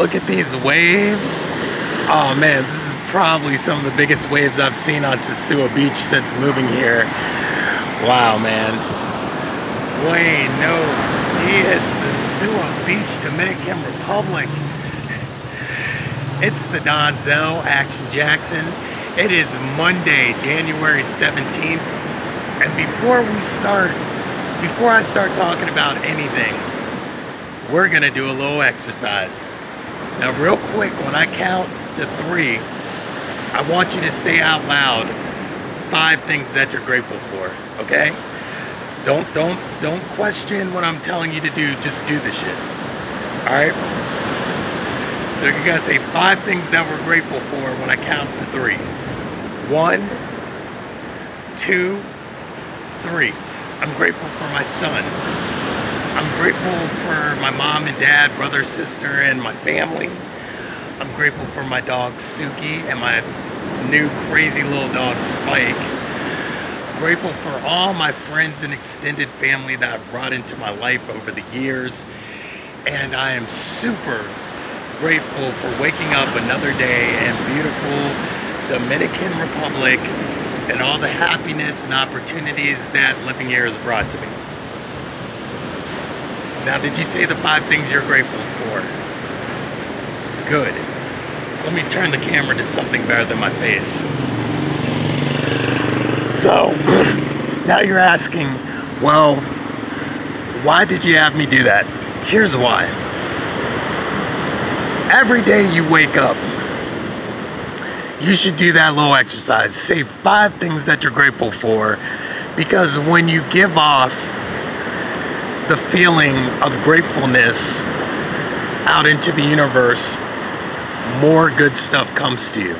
Look at these waves. Oh man, this is probably some of the biggest waves I've seen on Sosua Beach since moving here. Wow, man. Buenos Dias, Sosua Beach, Dominican Republic. It's the Donzell Ackshun Jackson. It is Monday, January 17th. And before we start, before I start talking about anything, we're gonna do a little exercise. Now real quick, when I count to three, I want you to say out loud five things that you're grateful for, okay? Don't, don't, don't question what I'm telling you to do, just do the shit, all right? So you're gonna say five things that we're grateful for when I count to three. One, two, three. I'm grateful for my son. I'm grateful for my mom and dad, brother, sister, and my family. I'm grateful for my dog Suki and my new crazy little dog Spike. I'm grateful for all my friends and extended family that I've brought into my life over the years. And I am super grateful for waking up another day in beautiful Dominican Republic and all the happiness and opportunities that living here has brought to me. Now, did you say the five things you're grateful for? Good. Let me turn the camera to something better than my face. So, now you're asking, well, why did you have me do that? Here's why. Every day you wake up, you should do that little exercise. Say five things that you're grateful for because when you give off the feeling of gratefulness out into the universe, more good stuff comes to you.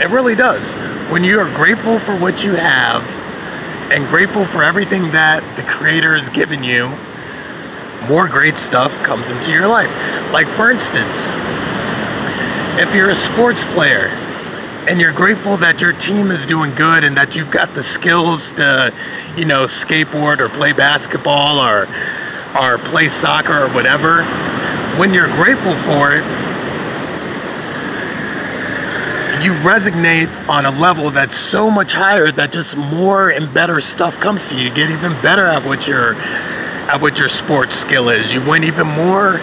It really does. When you are grateful for what you have and grateful for everything that the Creator has given you, more great stuff comes into your life. Like, for instance, if you're a sports player and you're grateful that your team is doing good and that you've got the skills to, you know, skateboard or play basketball or or play soccer or whatever, when you're grateful for it, you resonate on a level that's so much higher that just more and better stuff comes to you. You get even better at what your at what your sports skill is. You win even more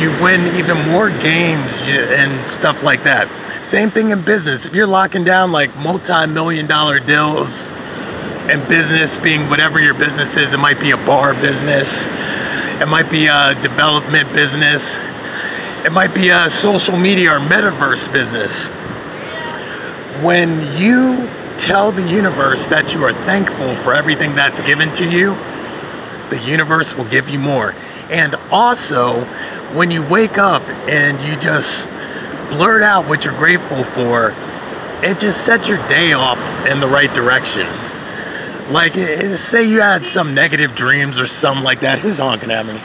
you win even more games and stuff like that. Same thing in business. If you're locking down like multi-million dollar deals and business being whatever your business is, it might be a bar business, it might be a development business, it might be a social media or metaverse business. When you tell the universe that you are thankful for everything that's given to you, the universe will give you more. And also, when you wake up and you just blurt out what you're grateful for, it just sets your day off in the right direction. Like, eh, eh, say you had some negative dreams or something like that. Who's honking at me?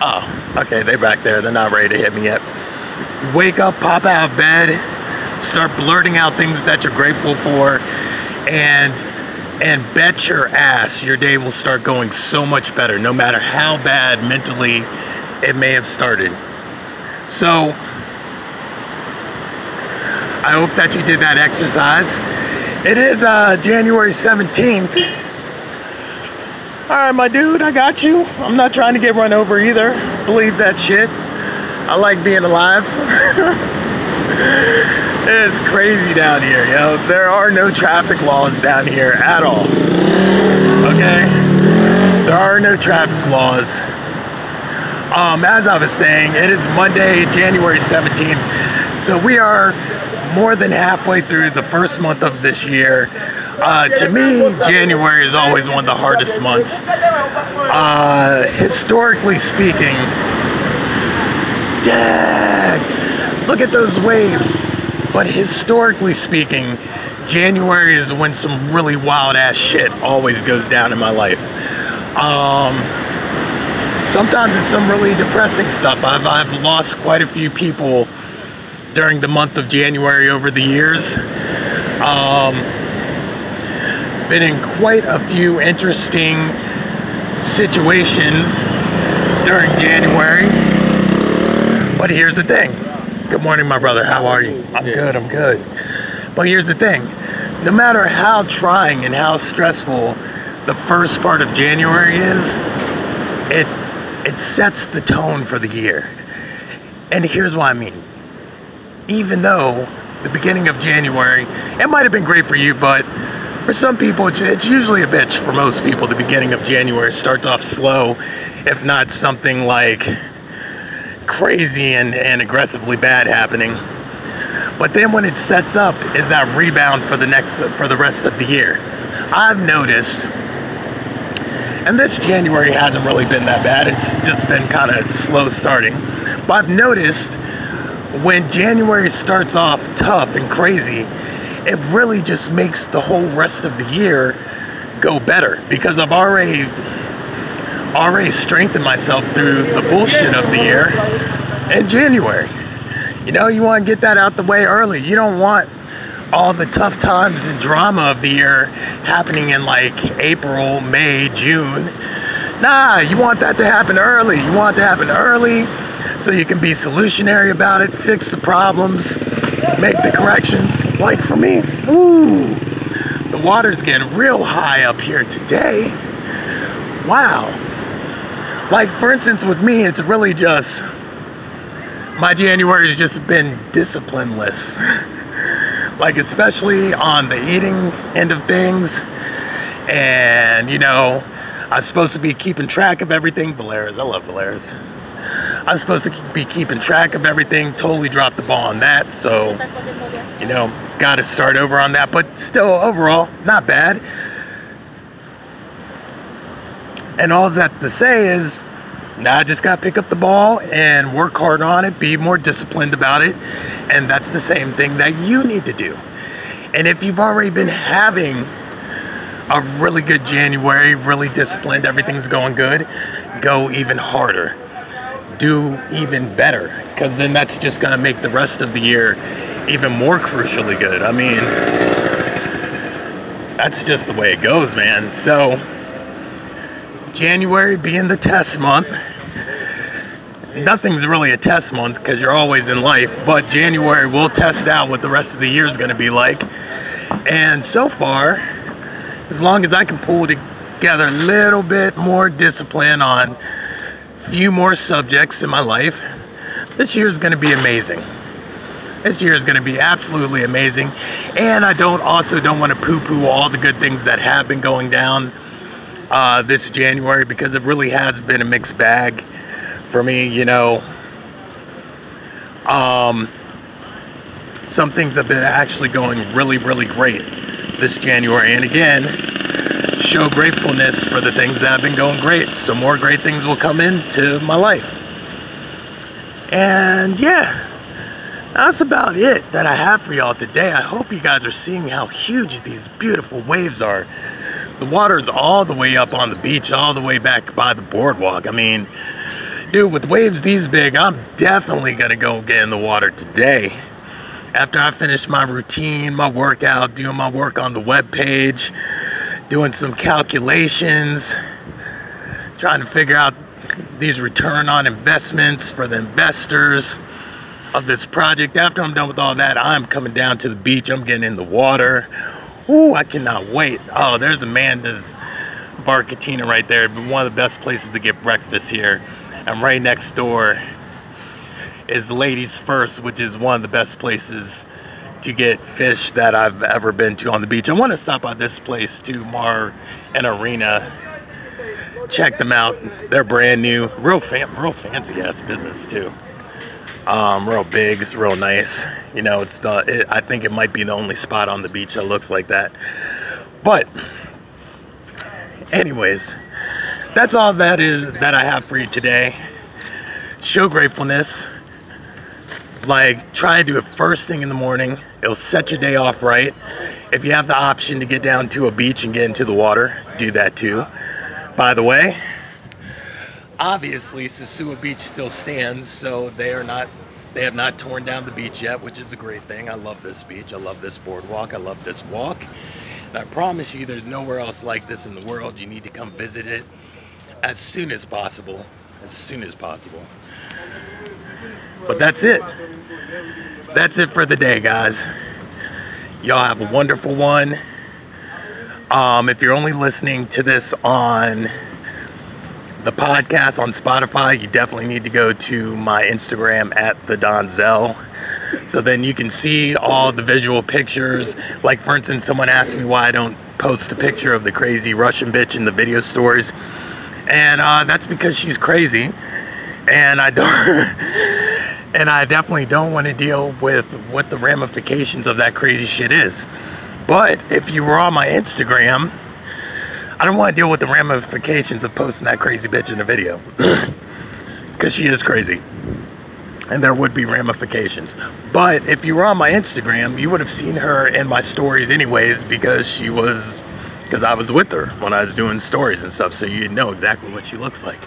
Oh, okay, they're back there. They're not ready to hit me yet. Wake up, pop out of bed, start blurting out things that you're grateful for, and and bet your ass your day will start going so much better, no matter how bad mentally it may have started. So, I hope that you did that exercise. It is uh, January 17th. All right, my dude, I got you. I'm not trying to get run over either. Believe that shit. I like being alive. it's crazy down here, yo. There are no traffic laws down here at all. Okay? There are no traffic laws. Um, as I was saying, it is Monday, January 17th. So we are more than halfway through the first month of this year. Uh, to me, January is always one of the hardest months. Uh, historically speaking, dang, look at those waves. But historically speaking, January is when some really wild ass shit always goes down in my life. Um, sometimes it's some really depressing stuff. I've, I've lost quite a few people during the month of January over the years. Um, been in quite a few interesting situations during January. But here's the thing. Good morning, my brother. How are you? I'm good. I'm good. But here's the thing. No matter how trying and how stressful the first part of January is, it it sets the tone for the year. And here's what I mean. Even though the beginning of January, it might have been great for you, but for some people, it's usually a bitch for most people. The beginning of January starts off slow, if not something like crazy and, and aggressively bad happening. But then when it sets up is that rebound for the next for the rest of the year. I've noticed and this January hasn't really been that bad. It's just been kind of slow starting. But I've noticed when January starts off tough and crazy, it really just makes the whole rest of the year go better because I've already already strengthened myself through the bullshit of the year in January. You know, you want to get that out the way early. You don't want all the tough times and drama of the year happening in like April, May, June. Nah, you want that to happen early. You want it to happen early so you can be solutionary about it, fix the problems, make the corrections. Like for me, ooh, the water's getting real high up here today. Wow. Like for instance, with me, it's really just my January has just been disciplineless. like especially on the eating end of things. And you know, I was supposed to be keeping track of everything. Valeras, I love Valeras. I was supposed to be keeping track of everything. Totally dropped the ball on that. So, you know, got to start over on that. But still, overall, not bad. And all that to say is, now I just got to pick up the ball and work hard on it, be more disciplined about it. And that's the same thing that you need to do. And if you've already been having a really good January, really disciplined, everything's going good, go even harder. Do even better. Because then that's just going to make the rest of the year even more crucially good. I mean, that's just the way it goes, man. So, January being the test month, nothing's really a test month because you're always in life, but January will test out what the rest of the year is going to be like. And so far, as long as I can pull together a little bit more discipline on few more subjects in my life, this year is going to be amazing. This year is going to be absolutely amazing. And I don't also don't want to poo-poo all the good things that have been going down uh, this January because it really has been a mixed bag for me, you know. Um, some things have been actually going really, really great this January. And again, show gratefulness for the things that have been going great. So more great things will come into my life. And yeah, that's about it that I have for y'all today. I hope you guys are seeing how huge these beautiful waves are. The water is all the way up on the beach, all the way back by the boardwalk. I mean, Dude, with waves these big, I'm definitely gonna go get in the water today. After I finish my routine, my workout, doing my work on the web page, doing some calculations, trying to figure out these return on investments for the investors of this project. After I'm done with all that, I'm coming down to the beach. I'm getting in the water. Ooh, I cannot wait. Oh, there's Amanda's Barcatina right there. One of the best places to get breakfast here. And right next door is Ladies First, which is one of the best places to get fish that I've ever been to on the beach. I want to stop by this place too, Mar and Arena. Check them out. They're brand new, real fam- real fancy ass business too. Um, real big, it's real nice. You know, it's the. It, I think it might be the only spot on the beach that looks like that. But, anyways, that's all that is that I have for you today. Show gratefulness. Like try to do it first thing in the morning. It'll set your day off right. If you have the option to get down to a beach and get into the water, do that too. By the way, obviously Sosua Beach still stands, so they are not they have not torn down the beach yet, which is a great thing. I love this beach. I love this boardwalk. I love this walk. And I promise you there's nowhere else like this in the world. You need to come visit it as soon as possible. As soon as possible. But that's it. That's it for the day, guys. Y'all have a wonderful one. Um, if you're only listening to this on the podcast on Spotify, you definitely need to go to my Instagram at the Donzell. So then you can see all the visual pictures. Like for instance, someone asked me why I don't post a picture of the crazy Russian bitch in the video stories, and uh, that's because she's crazy, and I don't. and I definitely don't want to deal with what the ramifications of that crazy shit is. But if you were on my Instagram, I don't want to deal with the ramifications of posting that crazy bitch in a video. Because she is crazy. And there would be ramifications. But if you were on my Instagram, you would have seen her in my stories anyways because she was, because I was with her when I was doing stories and stuff. So you'd know exactly what she looks like.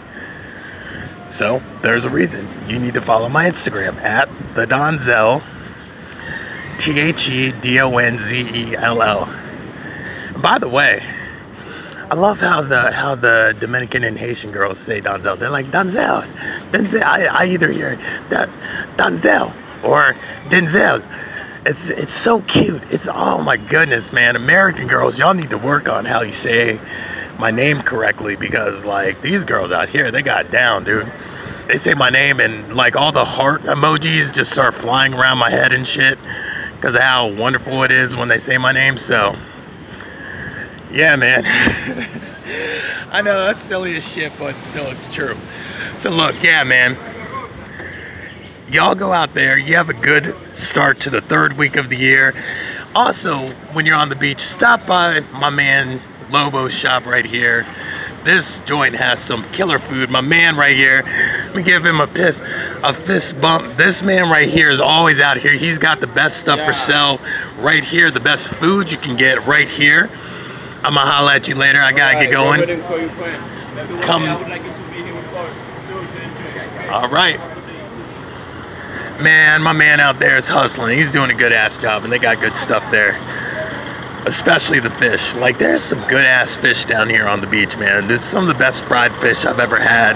So there's a reason. You need to follow my Instagram at the Donzell T H E D O N Z E L L. By the way, I love how the how the Dominican and Haitian girls say Donzel. They're like Donzel, Denzel. I, I either hear that Donzel or Denzel. It's it's so cute. It's oh my goodness, man. American girls, y'all need to work on how you say my name correctly because like these girls out here, they got down, dude. They say my name and like all the heart emojis just start flying around my head and shit because of how wonderful it is when they say my name. So, yeah, man. I know that's silly as shit, but still, it's true. So, look, yeah, man. Y'all go out there. You have a good start to the third week of the year. Also, when you're on the beach, stop by my man Lobo's shop right here. This joint has some killer food. My man right here, let me give him a piss, a fist bump. This man right here is always out here. He's got the best stuff yeah. for sale right here. The best food you can get right here. I'm gonna holla at you later. I gotta right, get going. Come. All right. Man, my man out there is hustling. He's doing a good ass job, and they got good stuff there especially the fish. Like there's some good ass fish down here on the beach, man. There's some of the best fried fish I've ever had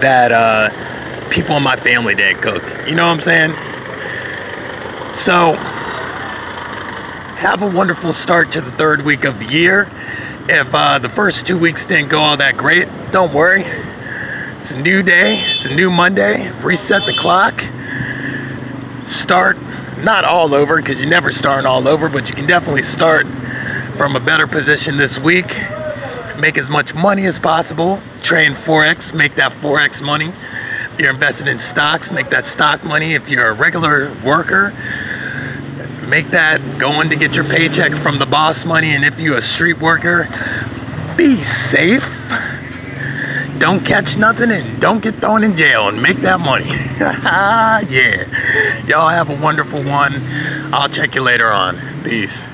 that uh, people in my family didn't cook. You know what I'm saying? So have a wonderful start to the third week of the year. If uh, the first two weeks didn't go all that great, don't worry. It's a new day. It's a new Monday. Reset the clock. Start not all over because you never start all over, but you can definitely start from a better position this week. Make as much money as possible. Train Forex, make that Forex money. If you're invested in stocks, make that stock money. If you're a regular worker, make that going to get your paycheck from the boss money. And if you're a street worker, be safe don't catch nothing and don't get thrown in jail and make that money. yeah. Y'all have a wonderful one. I'll check you later on. Peace.